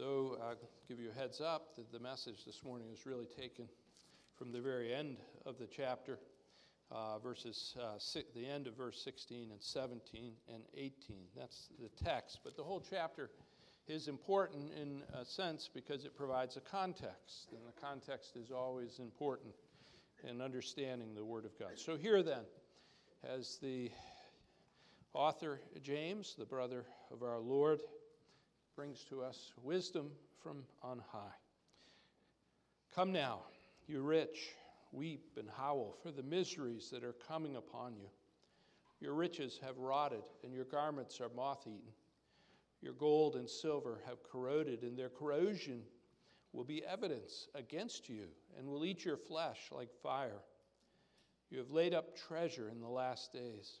Though I'll give you a heads up that the message this morning is really taken from the very end of the chapter, uh, verses uh, the end of verse 16 and 17 and 18. That's the text, but the whole chapter is important in a sense because it provides a context, and the context is always important in understanding the Word of God. So here then, as the author James, the brother of our Lord, brings to us wisdom from on high. Come now, you rich, weep and howl for the miseries that are coming upon you. Your riches have rotted, and your garments are moth eaten. Your gold and silver have corroded, and their corrosion will be evidence against you, and will eat your flesh like fire. You have laid up treasure in the last days.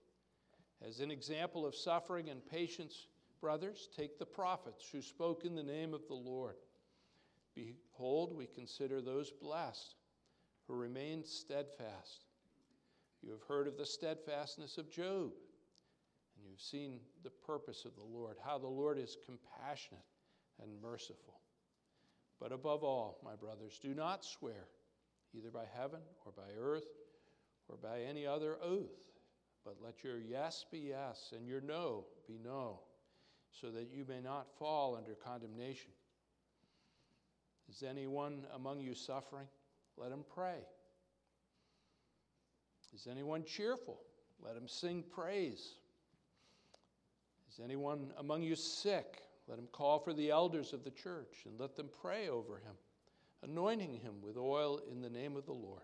As an example of suffering and patience, brothers, take the prophets who spoke in the name of the Lord. Behold, we consider those blessed who remained steadfast. You have heard of the steadfastness of Job, and you've seen the purpose of the Lord, how the Lord is compassionate and merciful. But above all, my brothers, do not swear, either by heaven or by earth or by any other oath, but let your yes be yes and your no be no, so that you may not fall under condemnation. Is anyone among you suffering? Let him pray. Is anyone cheerful? Let him sing praise. Is anyone among you sick? Let him call for the elders of the church and let them pray over him, anointing him with oil in the name of the Lord.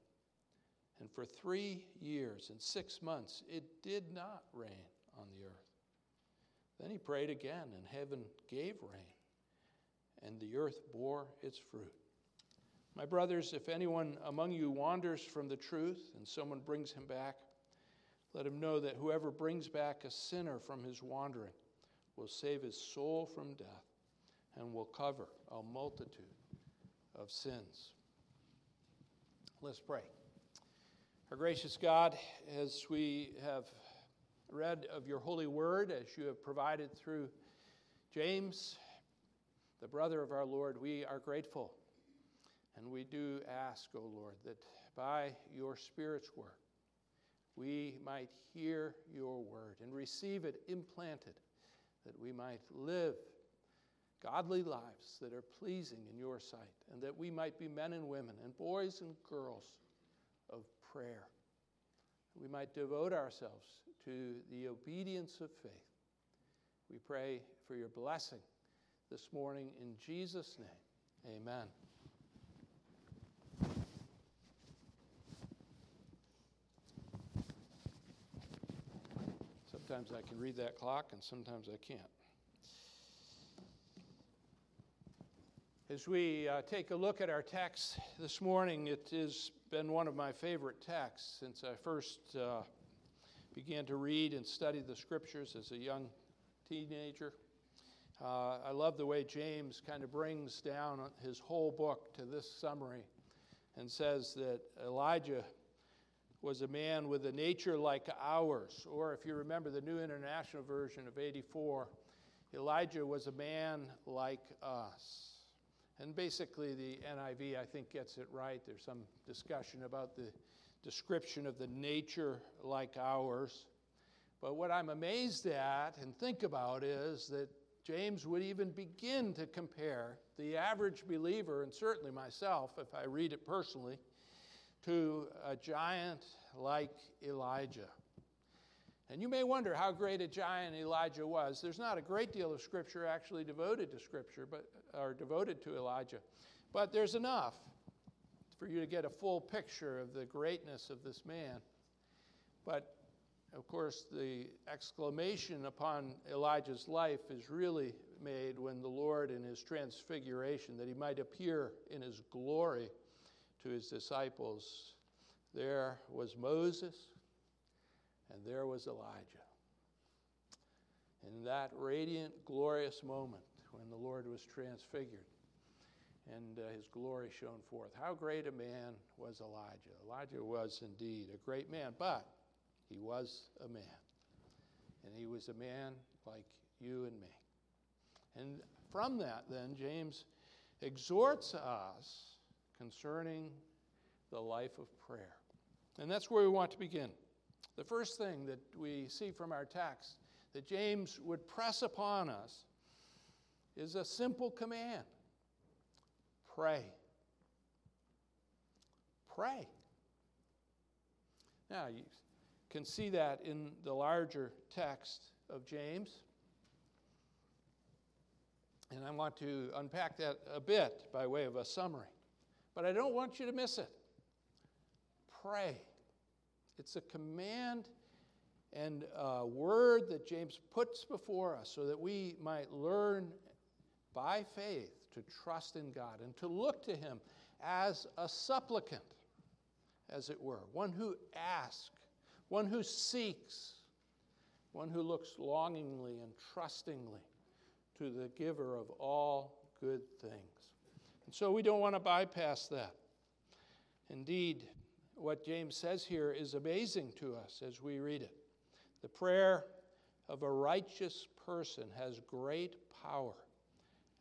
And for three years and six months, it did not rain on the earth. Then he prayed again, and heaven gave rain, and the earth bore its fruit. My brothers, if anyone among you wanders from the truth and someone brings him back, let him know that whoever brings back a sinner from his wandering will save his soul from death and will cover a multitude of sins. Let's pray. Our gracious God, as we have read of your holy word, as you have provided through James, the brother of our Lord, we are grateful. And we do ask, O oh Lord, that by your Spirit's work, we might hear your word and receive it implanted that we might live godly lives that are pleasing in your sight, and that we might be men and women and boys and girls of prayer. We might devote ourselves to the obedience of faith. We pray for your blessing this morning in Jesus' name. Amen. Sometimes I can read that clock, and sometimes I can't. As we uh, take a look at our text this morning, it has been one of my favorite texts since I first uh, began to read and study the scriptures as a young teenager. Uh, I love the way James kind of brings down his whole book to this summary and says that Elijah was a man with a nature like ours. Or if you remember the New International Version of 84, Elijah was a man like us. And basically, the NIV, I think, gets it right. There's some discussion about the description of the nature like ours. But what I'm amazed at and think about is that James would even begin to compare the average believer, and certainly myself, if I read it personally, to a giant like Elijah. And you may wonder how great a giant Elijah was. There's not a great deal of scripture actually devoted to scripture, but or devoted to Elijah. But there's enough for you to get a full picture of the greatness of this man. But of course, the exclamation upon Elijah's life is really made when the Lord, in his transfiguration, that he might appear in his glory to his disciples, there was Moses and there was Elijah. In that radiant, glorious moment when the Lord was transfigured and uh, his glory shone forth. How great a man was Elijah! Elijah was indeed a great man, but he was a man. And he was a man like you and me. And from that, then, James exhorts us concerning the life of prayer. And that's where we want to begin. The first thing that we see from our text that James would press upon us is a simple command pray. Pray. Now, you can see that in the larger text of James. And I want to unpack that a bit by way of a summary. But I don't want you to miss it. Pray. It's a command and a word that James puts before us so that we might learn by faith to trust in God and to look to Him as a supplicant, as it were, one who asks one who seeks, one who looks longingly and trustingly to the giver of all good things. And so we don't want to bypass that. Indeed, what James says here is amazing to us as we read it. The prayer of a righteous person has great power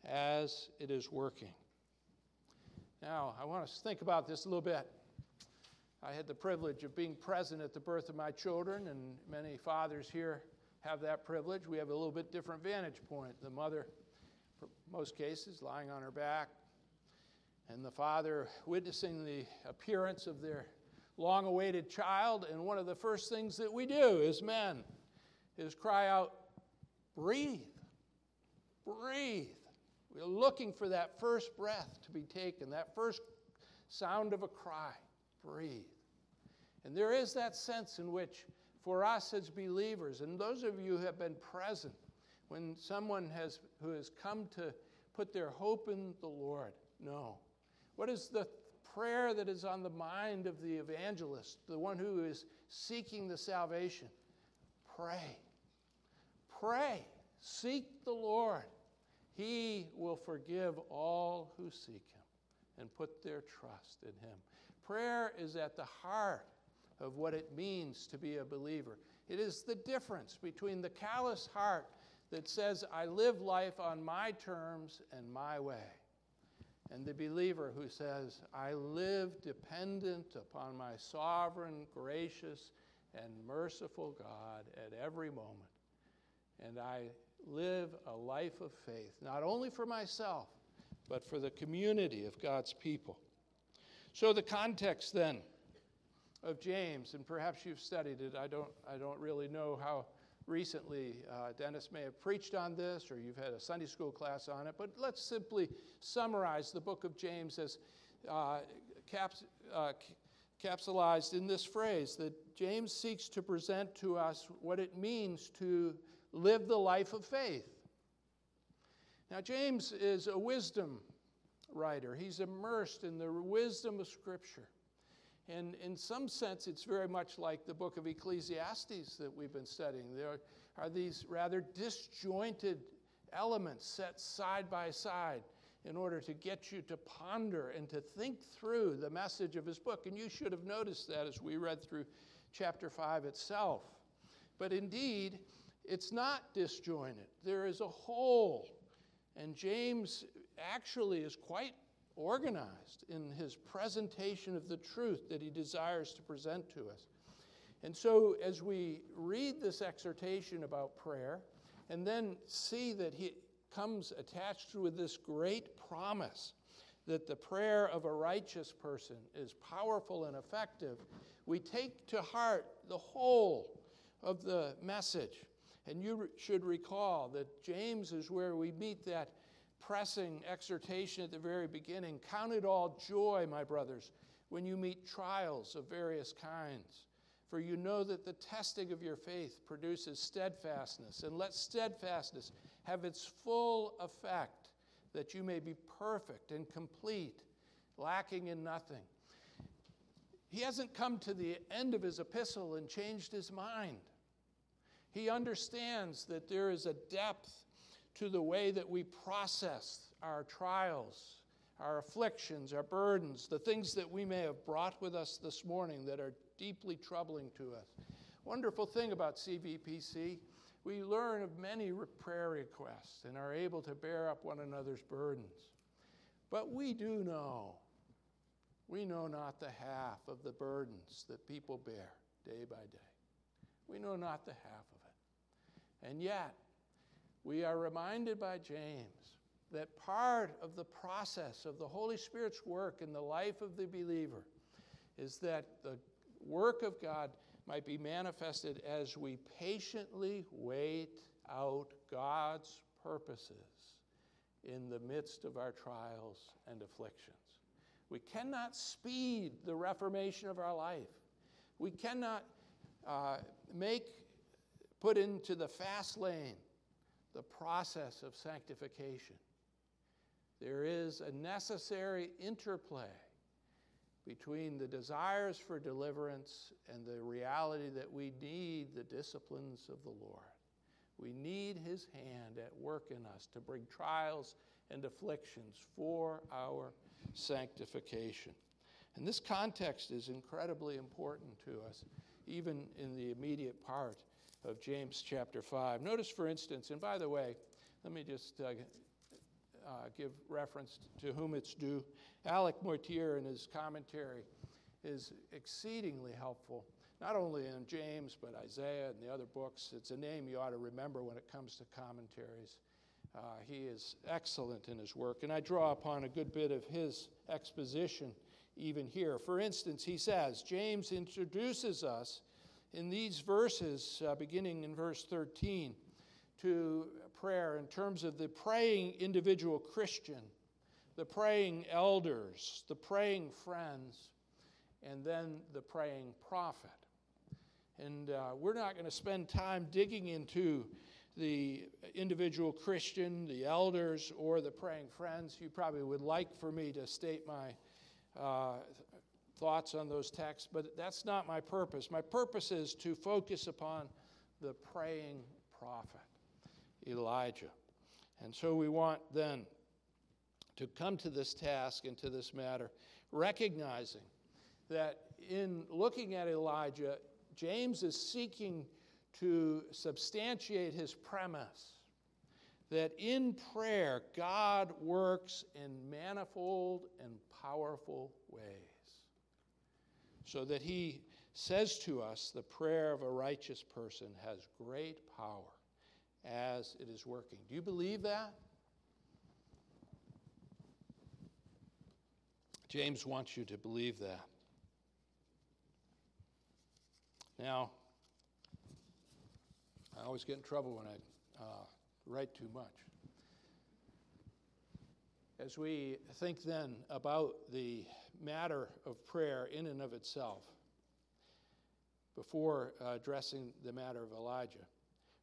as it is working. Now, I want us to think about this a little bit. I had the privilege of being present at the birth of my children, and many fathers here have that privilege. We have a little bit different vantage point. The mother, for most cases, lying on her back, and the father witnessing the appearance of their long awaited child. And one of the first things that we do as men is cry out, Breathe, breathe. We're looking for that first breath to be taken, that first sound of a cry breathe. And there is that sense in which, for us as believers, and those of you who have been present, when someone has, who has come to put their hope in the Lord, no. What is the prayer that is on the mind of the evangelist, the one who is seeking the salvation? Pray. Pray. Seek the Lord. He will forgive all who seek him and put their trust in him. Prayer is at the heart of what it means to be a believer. It is the difference between the callous heart that says, I live life on my terms and my way, and the believer who says, I live dependent upon my sovereign, gracious, and merciful God at every moment. And I live a life of faith, not only for myself, but for the community of God's people. So, the context then of James, and perhaps you've studied it, I don't, I don't really know how recently uh, Dennis may have preached on this or you've had a Sunday school class on it, but let's simply summarize the book of James as uh, caps, uh, capsulized in this phrase that James seeks to present to us what it means to live the life of faith. Now, James is a wisdom writer. He's immersed in the wisdom of Scripture. And in some sense, it's very much like the book of Ecclesiastes that we've been studying. There are these rather disjointed elements set side by side. in order to get you to ponder and to think through the message of his book. And you should have noticed that as we read through chapter 5 itself. But indeed, it's not disjointed, there is a whole. And James actually is quite organized in his presentation of the truth that he desires to present to us. And so, as we read this exhortation about prayer and then see that he comes attached with this great promise that the prayer of a righteous person is powerful and effective, we take to heart the whole of the message. And you should recall that James is where we meet that pressing exhortation at the very beginning. Count it all joy, my brothers, when you meet trials of various kinds. For you know that the testing of your faith produces steadfastness, and let steadfastness have its full effect, that you may be perfect and complete, lacking in nothing. He hasn't come to the end of his epistle and changed his mind. He understands that there is a depth to the way that we process our trials, our afflictions, our burdens, the things that we may have brought with us this morning that are deeply troubling to us. Wonderful thing about CVPC, we learn of many prayer requests and are able to bear up one another's burdens. But we do know, we know not the half of the burdens that people bear day by day. We know not the half of it. And yet, we are reminded by James that part of the process of the Holy Spirit's work in the life of the believer is that the work of God might be manifested as we patiently wait out God's purposes in the midst of our trials and afflictions. We cannot speed the reformation of our life. We cannot uh, make, put into the fast lane the process of sanctification. There is a necessary interplay between the desires for deliverance and the reality that we need the disciplines of the Lord. We need His hand at work in us to bring trials and afflictions for our sanctification. And this context is incredibly important to us, even in the immediate part of James chapter 5. Notice, for instance, and by the way, let me just uh, uh, give reference to whom it's due. Alec Motyer, in his commentary, is exceedingly helpful, not only in James, but Isaiah and the other books. It's a name you ought to remember when it comes to commentaries. Uh, he is excellent in his work, and I draw upon a good bit of his exposition even here. For instance, he says, James introduces us in these verses, uh, beginning in verse 13, to prayer in terms of the praying individual Christian, the praying elders, the praying friends, and then the praying prophet. And uh, we're not going to spend time digging into the individual Christian, the elders, or the praying friends. You probably would like for me to state my uh, thoughts on those texts, but that's not my purpose. My purpose is to focus upon the praying prophet. Elijah. And so we want then to come to this task and to this matter, recognizing that in looking at Elijah, James is seeking to substantiate his premise that in prayer, God works in manifold and powerful ways. So that he says to us, the prayer of a righteous person has great power as it is working. Do you believe that? James wants you to believe that. Now, I always get in trouble when I uh, write too much. As we think then about the matter of prayer in and of itself, before uh, addressing the matter of Elijah,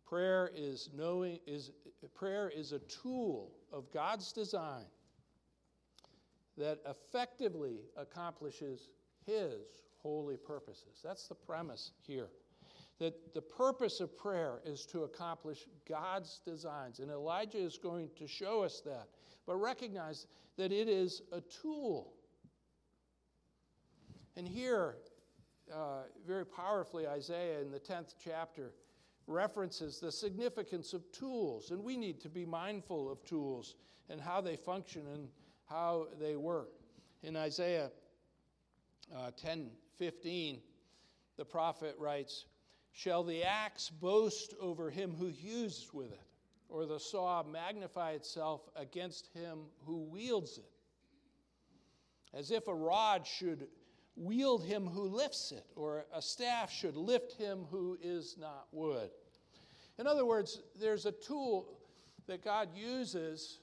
Prayer is knowing is prayer is a tool of God's design that effectively accomplishes his holy purposes. That's the premise here. That the purpose of prayer is to accomplish God's designs. And Elijah is going to show us that but recognize that it is a tool. And here, uh, very powerfully, Isaiah in the 10th chapter references the significance of tools, and we need to be mindful of tools and how they function and how they work. In Isaiah uh, 10 15, the prophet writes, Shall the axe boast over him who hews with it, or the saw magnify itself against him who wields it? As if a rod should wield him who lifts it, or a staff should lift him who is not wood. In other words, there's a tool that God uses,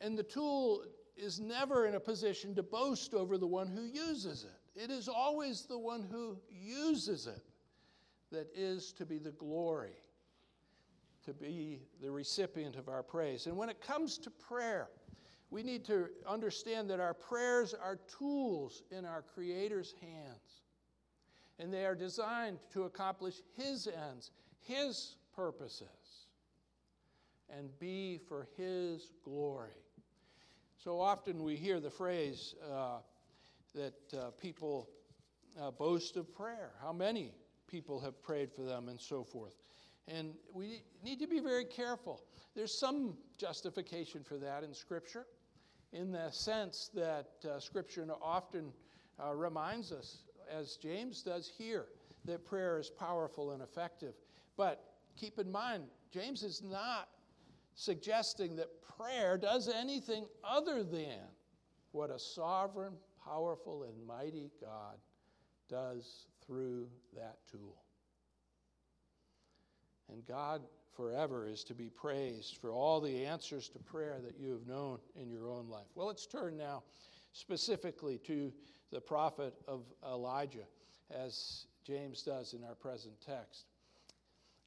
and the tool is never in a position to boast over the one who uses it. It is always the one who uses it that is to be the glory, to be the recipient of our praise. And when it comes to prayer, we need to understand that our prayers are tools in our Creator's hands. And they are designed to accomplish His ends, His purposes, and be for His glory. So often we hear the phrase uh, that uh, people uh, boast of prayer. How many people have prayed for them, and so forth. And we need to be very careful. There's some justification for that in Scripture in the sense that uh, Scripture often uh, reminds us, as James does here, that prayer is powerful and effective. But keep in mind, James is not suggesting that prayer does anything other than what a sovereign, powerful, and mighty God does through that tool. And God forever is to be praised for all the answers to prayer that you have known in your own life. Well, let's turn now specifically to the prophet of Elijah, as James does in our present text.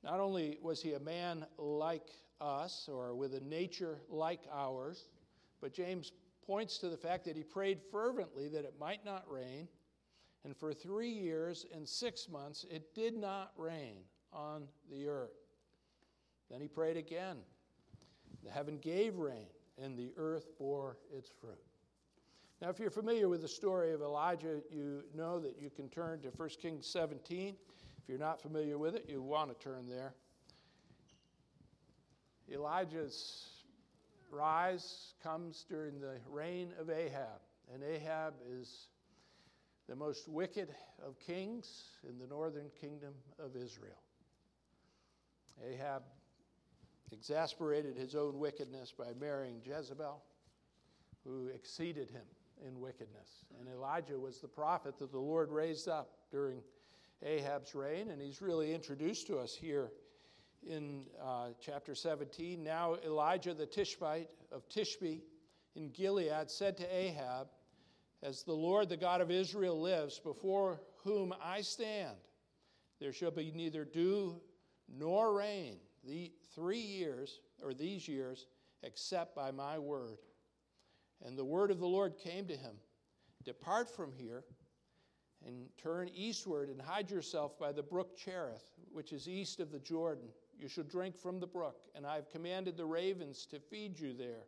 Not only was he a man like us or with a nature like ours, but James points to the fact that he prayed fervently that it might not rain. And for three years and six months, it did not rain on the earth. Then he prayed again. The heaven gave rain, and the earth bore its fruit. Now, if you're familiar with the story of Elijah, you know that you can turn to 1 Kings 17. If you're not familiar with it, you want to turn there. Elijah's rise comes during the reign of Ahab, and Ahab is the most wicked of kings in the northern kingdom of Israel. Ahab exasperated his own wickedness by marrying Jezebel, who exceeded him in wickedness. And Elijah was the prophet that the Lord raised up during Ahab's reign, and he's really introduced to us here in uh, chapter 17. Now, Elijah the Tishbite of Tishbe in Gilead said to Ahab, As the Lord, the God of Israel, lives, before whom I stand, there shall be neither dew nor rain the three years, or these years, except by my word. And the word of the Lord came to him Depart from here and turn eastward and hide yourself by the brook Cherith, which is east of the Jordan. You shall drink from the brook, and I have commanded the ravens to feed you there.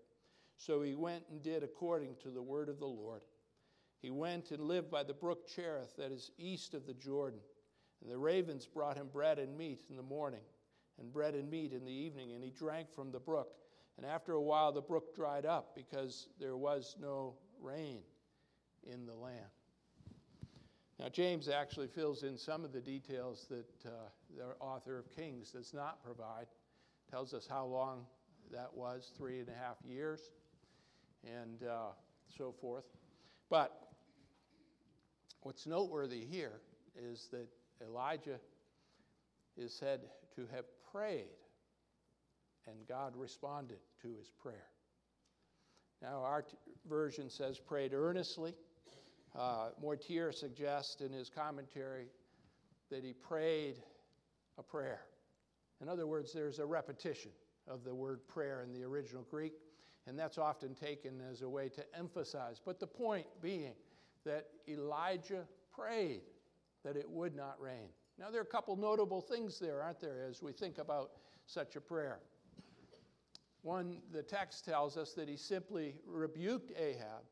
So he went and did according to the word of the Lord. He went and lived by the brook Cherith, that is east of the Jordan. And the ravens brought him bread and meat in the morning and bread and meat in the evening, and he drank from the brook. And after a while, the brook dried up because there was no rain in the land. Now, James actually fills in some of the details that uh, the author of Kings does not provide. Tells us how long that was three and a half years, and uh, so forth. But what's noteworthy here is that Elijah is said to have prayed, and God responded to his prayer. Now, our t- version says prayed earnestly. Uh, Motyer suggests in his commentary that he prayed a prayer. In other words, there's a repetition of the word prayer in the original Greek, and that's often taken as a way to emphasize. But the point being that Elijah prayed that it would not rain. Now, there are a couple notable things there, aren't there, as we think about such a prayer. One, the text tells us that he simply rebuked Ahab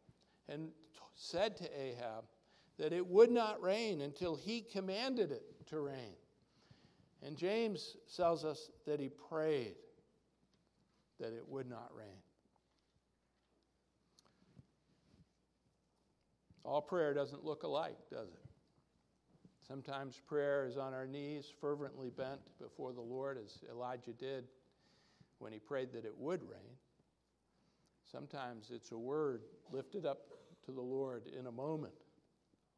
and t- said to Ahab that it would not rain until he commanded it to rain. And James tells us that he prayed that it would not rain. All prayer doesn't look alike, does it? Sometimes prayer is on our knees, fervently bent before the Lord, as Elijah did when he prayed that it would rain. Sometimes it's a word lifted up to the Lord in a moment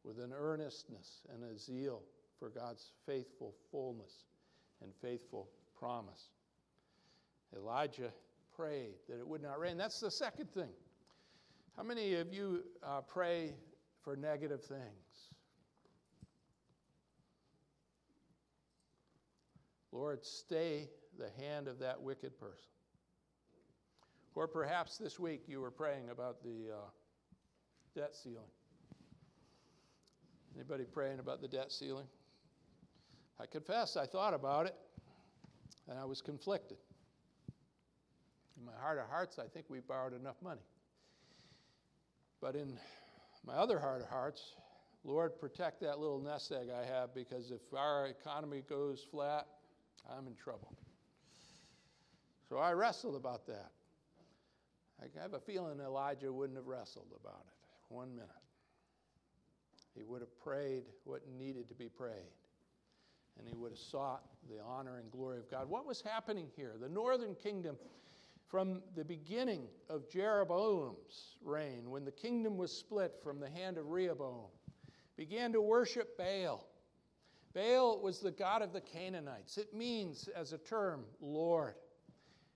with an earnestness and a zeal for God's faithful fullness and faithful promise. Elijah prayed that it would not rain. That's the second thing. How many of you uh, pray for negative things? Lord, stay the hand of that wicked person. Or perhaps this week you were praying about the uh, debt ceiling. Anybody praying about the debt ceiling? I confess I thought about it and I was conflicted. In my heart of hearts, I think we borrowed enough money. But in my other heart of hearts, Lord, protect that little nest egg I have because if our economy goes flat, I'm in trouble. So I wrestled about that. I have a feeling Elijah wouldn't have wrestled about it one minute. He would have prayed what needed to be prayed, and he would have sought the honor and glory of God. What was happening here? The northern kingdom, from the beginning of Jeroboam's reign, when the kingdom was split from the hand of Rehoboam, began to worship Baal. Baal was the god of the Canaanites. It means, as a term, Lord.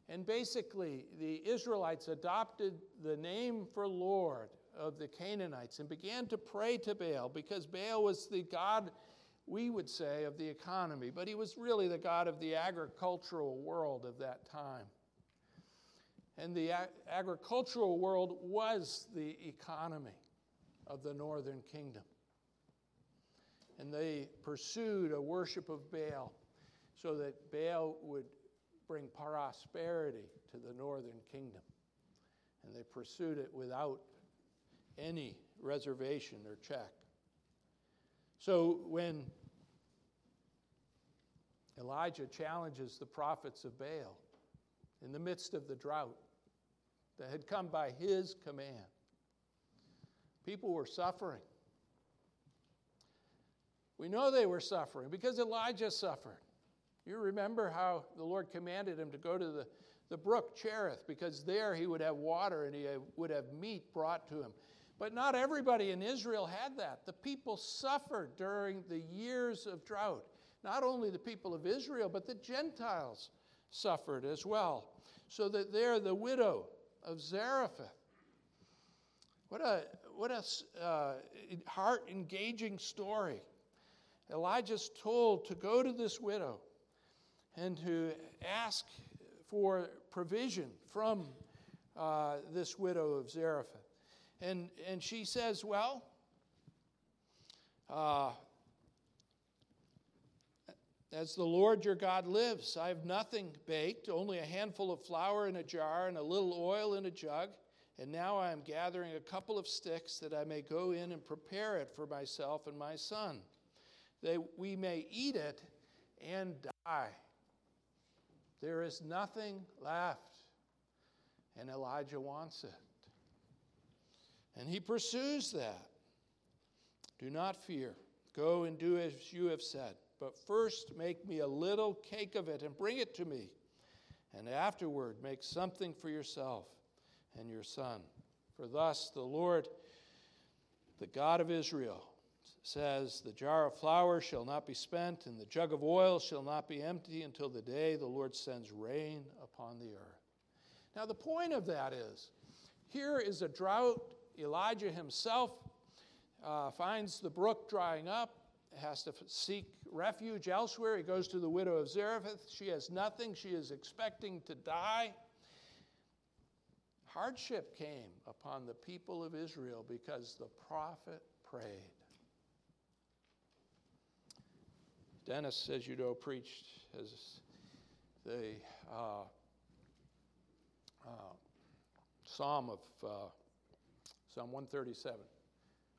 And basically, the Israelites adopted the name for Lord of the Canaanites and began to pray to Baal because Baal was the god, we would say, of the economy, but he was really the god of the agricultural world of that time. And the ag- agricultural world was the economy of the northern kingdom. And they pursued a worship of Baal so that Baal would bring prosperity to the northern kingdom. And they pursued it without any reservation or check. So when Elijah challenges the prophets of Baal in the midst of the drought that had come by his command, people were suffering. We know they were suffering because Elijah suffered. You remember how the Lord commanded him to go to the, the brook Cherith because there he would have water and he would have meat brought to him. But not everybody in Israel had that. The people suffered during the years of drought. Not only the people of Israel, but the Gentiles suffered as well. So that there, the widow of Zarephath. What a, what a uh, heart engaging story. Elijah's told to go to this widow and to ask for provision from uh, this widow of Zarephath. And, and she says, Well, uh, as the Lord your God lives, I have nothing baked, only a handful of flour in a jar and a little oil in a jug. And now I am gathering a couple of sticks that I may go in and prepare it for myself and my son, that we may eat it and die. There is nothing left. And Elijah wants it. And he pursues that. Do not fear. Go and do as you have said. But first, make me a little cake of it and bring it to me. And afterward, make something for yourself and your son. For thus the Lord, the God of Israel, says, The jar of flour shall not be spent, and the jug of oil shall not be empty until the day the Lord sends rain upon the earth. Now, the point of that is here is a drought. Elijah himself uh, finds the brook drying up, has to seek refuge elsewhere. He goes to the widow of Zarephath. She has nothing, she is expecting to die. Hardship came upon the people of Israel because the prophet prayed. Dennis, as you know, preached as the uh, uh, psalm of uh, Psalm 137.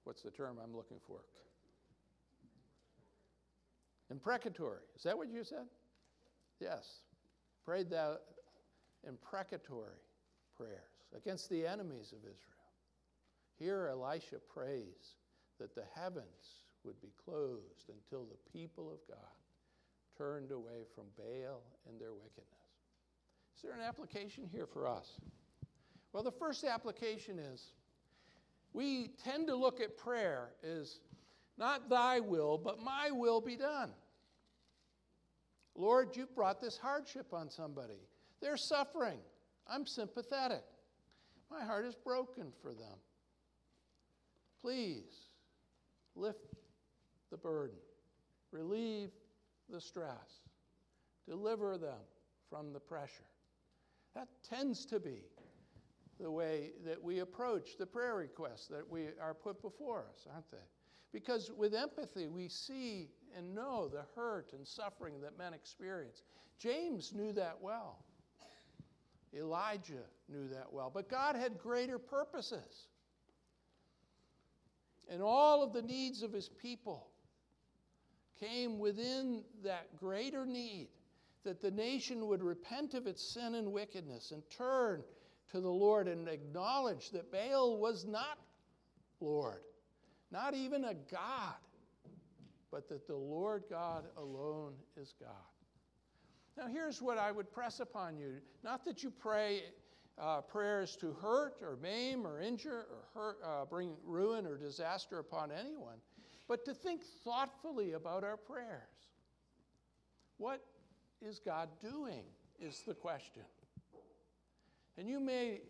What's the term I'm looking for? Imprecatory. Is that what you said? Yes. Prayed that imprecatory prayers against the enemies of Israel. Here, Elisha prays that the heavens would be closed until the people of God turned away from Baal and their wickedness. Is there an application here for us? Well, the first application is we tend to look at prayer as not thy will, but my will be done. Lord, you've brought this hardship on somebody. They're suffering. I'm sympathetic. My heart is broken for them. Please lift the burden, relieve the stress, deliver them from the pressure. That tends to be the way that we approach the prayer requests that we are put before us, aren't they? Because with empathy, we see and know the hurt and suffering that men experience. James knew that well. Elijah knew that well. But God had greater purposes. And all of the needs of his people came within that greater need that the nation would repent of its sin and wickedness and turn to the Lord and acknowledge that Baal was not Lord, not even a God, but that the Lord God alone is God. Now, here's what I would press upon you not that you pray uh, prayers to hurt or maim or injure or hurt, uh, bring ruin or disaster upon anyone, but to think thoughtfully about our prayers. What is God doing? Is the question. And you may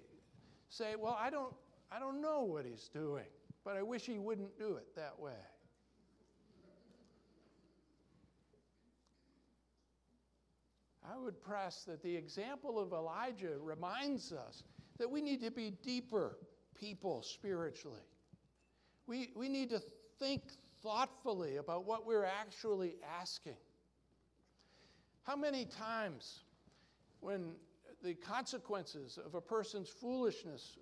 say, Well, I don't, I don't know what He's doing, but I wish He wouldn't do it that way. I would press that the example of Elijah reminds us that we need to be deeper people spiritually. We, we need to think thoughtfully about what we're actually asking. How many times, when the consequences of a person's foolishness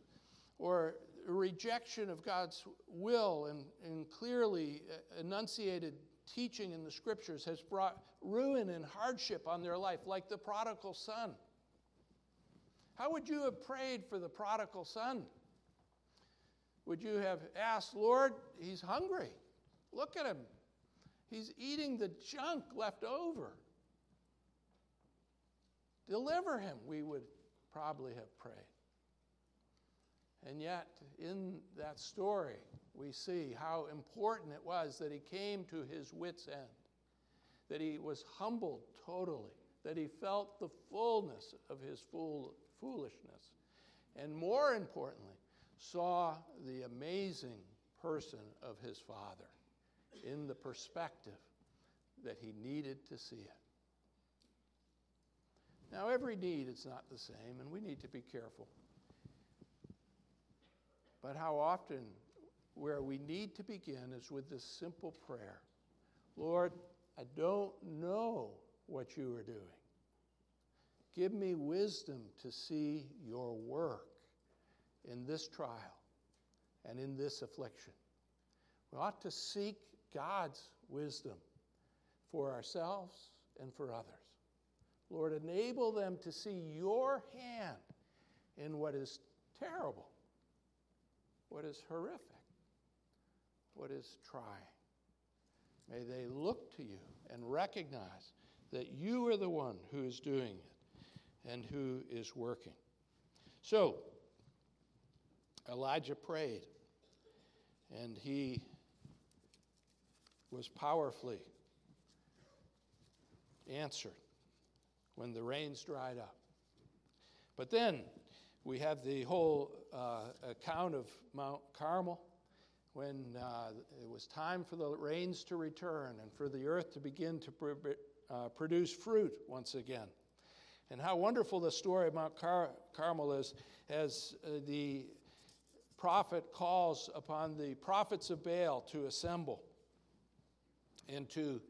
or rejection of God's will and, and clearly uh, enunciated teaching in the scriptures has brought ruin and hardship on their life, like the prodigal son. How would you have prayed for the prodigal son? Would you have asked, Lord, he's hungry. Look at him. He's eating the junk left over. Deliver him, we would probably have prayed. And yet, in that story, we see how important it was that he came to his wits' end, that he was humbled totally, that he felt the fullness of his fool, foolishness, and more importantly, saw the amazing person of his father in the perspective that he needed to see it. Now, every need is not the same, and we need to be careful. But how often where we need to begin is with this simple prayer Lord, I don't know what you are doing. Give me wisdom to see your work in this trial and in this affliction. We ought to seek God's wisdom for ourselves and for others. Lord, enable them to see your hand in what is terrible, what is horrific what is trying. May they look to you and recognize that you are the one who is doing it and who is working. So, Elijah prayed, and he was powerfully answered when the rains dried up. But then we have the whole uh, account of Mount Carmel when uh, it was time for the rains to return and for the earth to begin to pr- uh, produce fruit once again. And how wonderful the story of Mount Car- Carmel is as uh, the prophet calls upon the prophets of Baal to assemble and to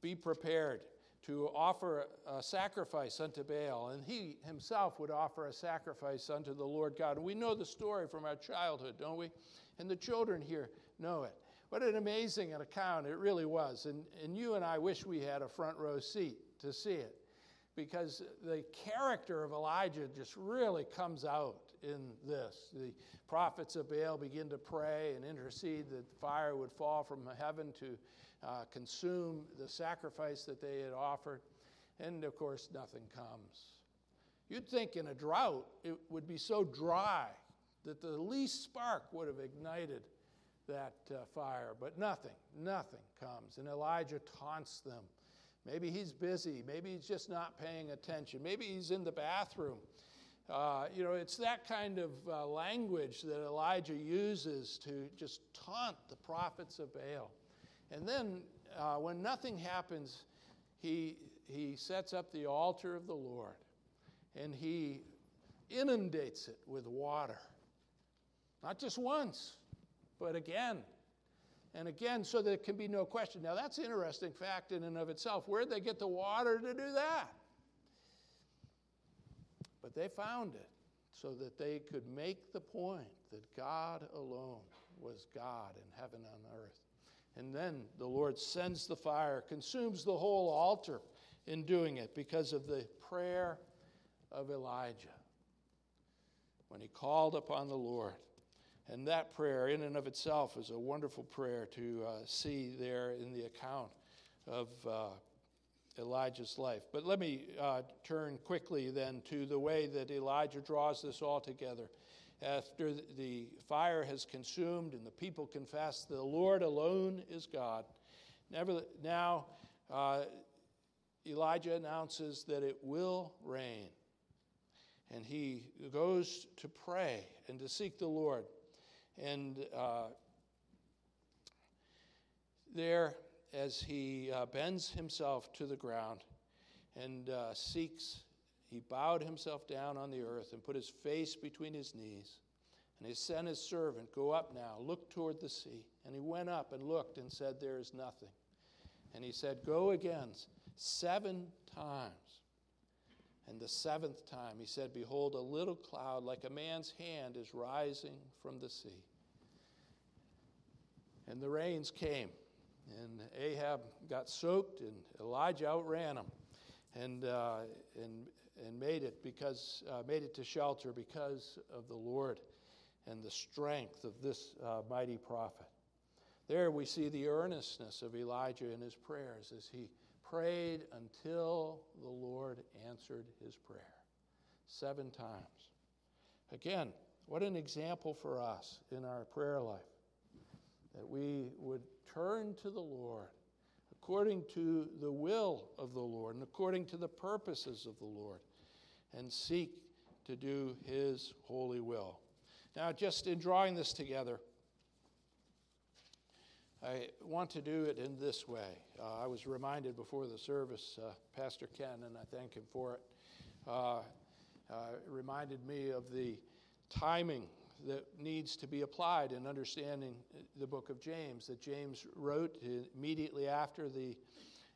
be prepared to offer a sacrifice unto Baal, and he himself would offer a sacrifice unto the Lord God. We know the story from our childhood, don't we? And the children here know it. What an amazing account it really was. And, and you and I wish we had a front row seat to see it because the character of Elijah just really comes out in this. The prophets of Baal begin to pray and intercede that fire would fall from heaven to uh, consume the sacrifice that they had offered. And of course, nothing comes. You'd think in a drought it would be so dry that the least spark would have ignited that uh, fire, but nothing, nothing comes. And Elijah taunts them. Maybe he's busy. Maybe he's just not paying attention. Maybe he's in the bathroom. Uh, you know, it's that kind of uh, language that Elijah uses to just taunt the prophets of Baal. And then uh, when nothing happens, he, he sets up the altar of the Lord and he inundates it with water. Not just once, but again and again, so there can be no question. Now, that's an interesting fact in and of itself. Where'd they get the water to do that? But they found it so that they could make the point that God alone was God in heaven and earth. And then the Lord sends the fire, consumes the whole altar in doing it because of the prayer of Elijah when he called upon the Lord. And that prayer, in and of itself, is a wonderful prayer to uh, see there in the account of uh, Elijah's life. But let me uh, turn quickly then to the way that Elijah draws this all together. After the fire has consumed and the people confess the Lord alone is God, never, now uh, Elijah announces that it will rain. And he goes to pray and to seek the Lord. And uh, there, as he uh, bends himself to the ground and uh, seeks, he bowed himself down on the earth and put his face between his knees. And he sent his servant, Go up now, look toward the sea. And he went up and looked and said, There is nothing. And he said, Go again seven times. And the seventh time he said, Behold, a little cloud like a man's hand is rising from the sea. And the rains came, and Ahab got soaked, and Elijah outran him and, uh, and, and made it because uh, made it to shelter because of the Lord and the strength of this uh, mighty prophet. There we see the earnestness of Elijah in his prayers as he prayed until the Lord answered his prayer. Seven times. Again, what an example for us in our prayer life that we would turn to the Lord according to the will of the Lord and according to the purposes of the Lord and seek to do his holy will. Now, just in drawing this together, I want to do it in this way. Uh, I was reminded before the service, uh, Pastor Ken, and I thank him for it, uh, uh reminded me of the timing that needs to be applied in understanding the book of James, that James wrote immediately after the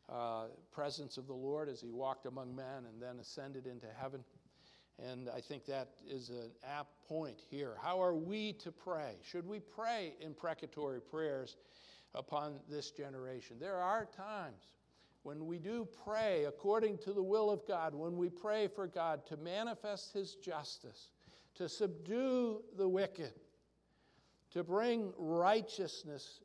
uh, presence of the Lord as he walked among men and then ascended into heaven. And I think that is an apt point here. How are we to pray? Should we pray imprecatory prayers upon this generation? There are times when we do pray according to the will of God, when we pray for God to manifest His justice, to subdue the wicked, to bring righteousness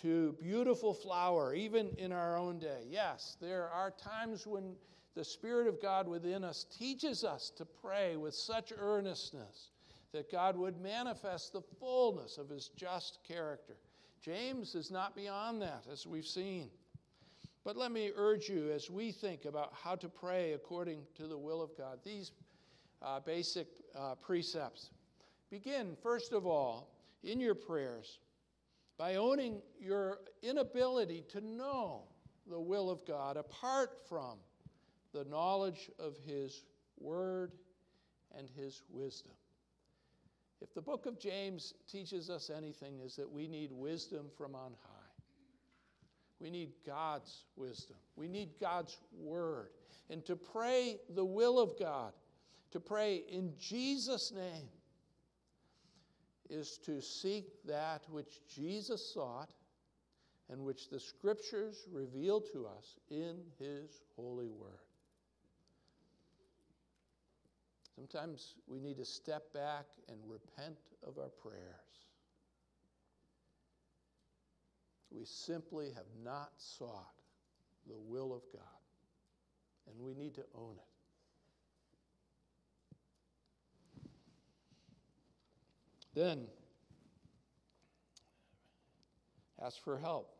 to beautiful flower, even in our own day. Yes, there are times when the Spirit of God within us teaches us to pray with such earnestness that God would manifest the fullness of his just character. James is not beyond that, as we've seen. But let me urge you, as we think about how to pray according to the will of God, these uh, basic uh, precepts. Begin, first of all, in your prayers by owning your inability to know the will of God apart from the knowledge of His Word and His wisdom. If the book of James teaches us anything, is that we need wisdom from on high. We need God's wisdom. We need God's word. And to pray the will of God, to pray in Jesus' name, is to seek that which Jesus sought and which the scriptures reveal to us in his holy word. Sometimes we need to step back and repent of our prayers. We simply have not sought the will of God, and we need to own it. Then, ask for help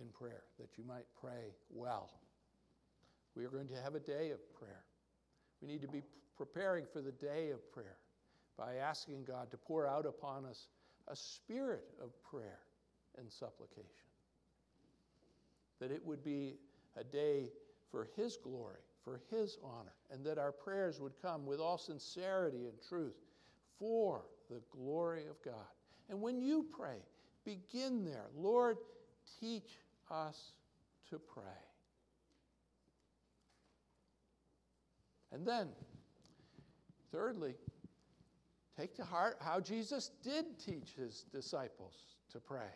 in prayer that you might pray well. We are going to have a day of prayer. We need to be preparing for the day of prayer by asking God to pour out upon us a spirit of prayer and supplication. That it would be a day for His glory, for His honor, and that our prayers would come with all sincerity and truth for the glory of God. And when you pray, begin there. Lord, teach us to pray. And then, thirdly, take to heart how Jesus did teach his disciples to pray.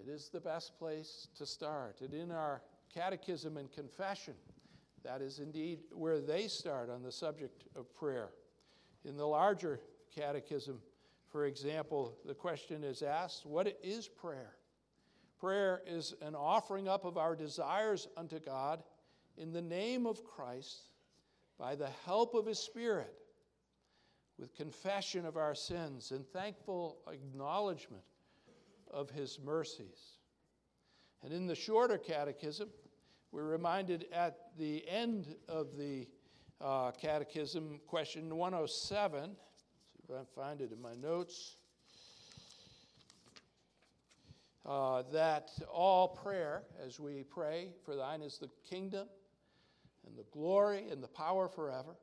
It is the best place to start. And in our catechism and confession, that is indeed where they start on the subject of prayer. In the larger catechism, for example, the question is asked What is prayer? Prayer is an offering up of our desires unto God in the name of Christ by the help of His Spirit, with confession of our sins and thankful acknowledgement of His mercies. And in the shorter catechism, we're reminded at the end of the uh, catechism, question 107. See if I find it in my notes. uh, that all prayer, as we pray, for thine is the kingdom and the glory and the power forever,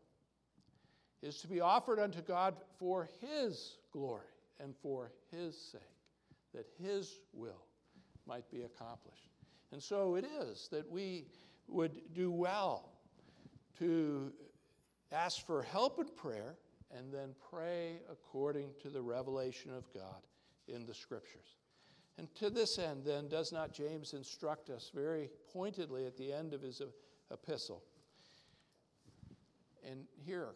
is to be offered unto God for his glory and for his sake, that his will might be accomplished. And so it is that we would do well to ask for help in prayer and then pray according to the revelation of God in the scriptures. And to this end, then, does not James instruct us very pointedly at the end of his epistle? And here,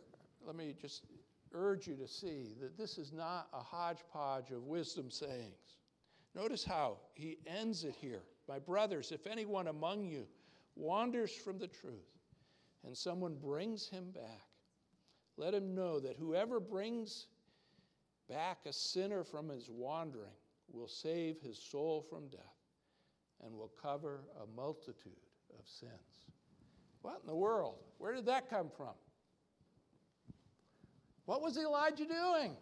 let me just urge you to see that this is not a hodgepodge of wisdom sayings. Notice how he ends it here. My brothers, if anyone among you wanders from the truth and someone brings him back, let him know that whoever brings back a sinner from his wandering will save his soul from death and will cover a multitude of sins. What in the world? Where did that come from? What was Elijah doing?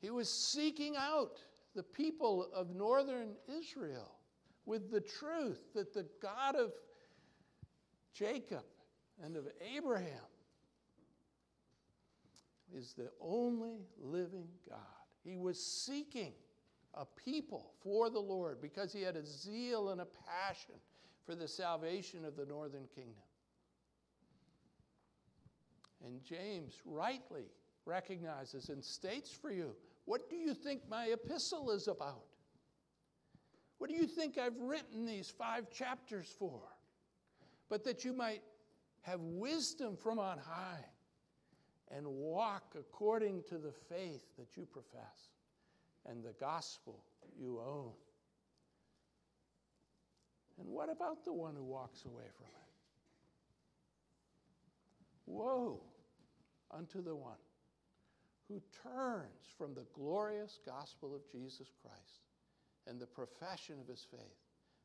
He was seeking out the people of northern Israel with the truth that the God of Jacob and of Abraham is the only living God. He was seeking a people for the Lord because he had a zeal and a passion for the salvation of the northern kingdom. And James rightly recognizes and states for you what do you think my epistle is about? What do you think I've written these five chapters for? But that you might have wisdom from on high and walk according to the faith that you profess and the gospel you own. And what about the one who walks away from it? Woe unto the one who turns from the glorious gospel of Jesus Christ and the profession of his faith.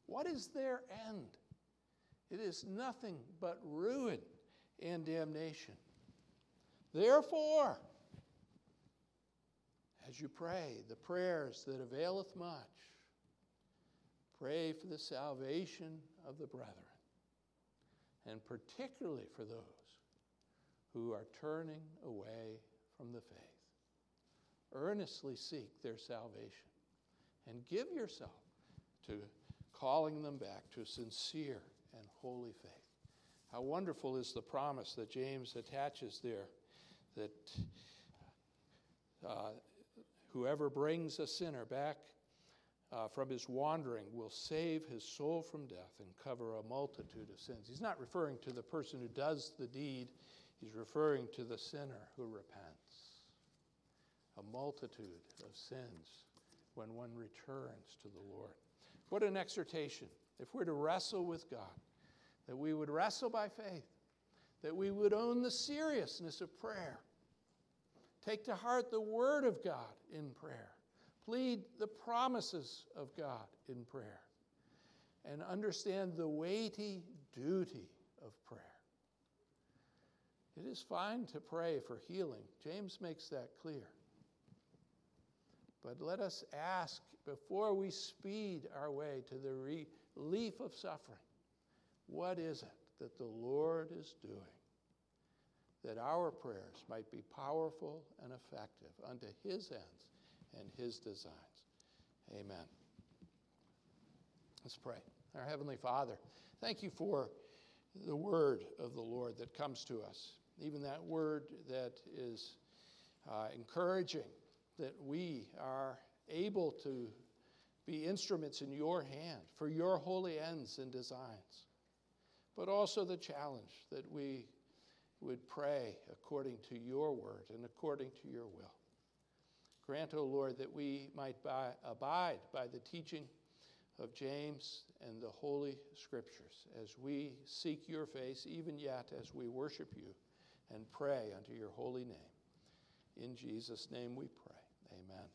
What is their end? It is nothing but ruin and damnation. Therefore, as you pray the prayers that availeth much, pray for the salvation of the brethren, and particularly for those who are turning away from the faith. Earnestly seek their salvation and give yourself to calling them back to sincere and holy faith. How wonderful is the promise that James attaches there that uh, whoever brings a sinner back uh, from his wandering will save his soul from death and cover a multitude of sins. He's not referring to the person who does the deed, he's referring to the sinner who repents. A multitude of sins when one returns to the Lord. What an exhortation. If we're to wrestle with God, that we would wrestle by faith, that we would own the seriousness of prayer, take to heart the Word of God in prayer, plead the promises of God in prayer, and understand the weighty duty of prayer. It is fine to pray for healing. James makes that clear. But let us ask before we speed our way to the relief of suffering what is it that the Lord is doing that our prayers might be powerful and effective unto His ends and His designs? Amen. Let's pray. Our Heavenly Father, thank you for the word of the Lord that comes to us, even that word that is uh, encouraging that we are able to be instruments in your hand for your holy ends and designs, but also the challenge that we would pray according to your word and according to your will. Grant, O oh Lord, that we might by, abide by the teaching of James and the Holy Scriptures as we seek your face, even yet as we worship you and pray unto your holy name. In Jesus' name we pray. Amen.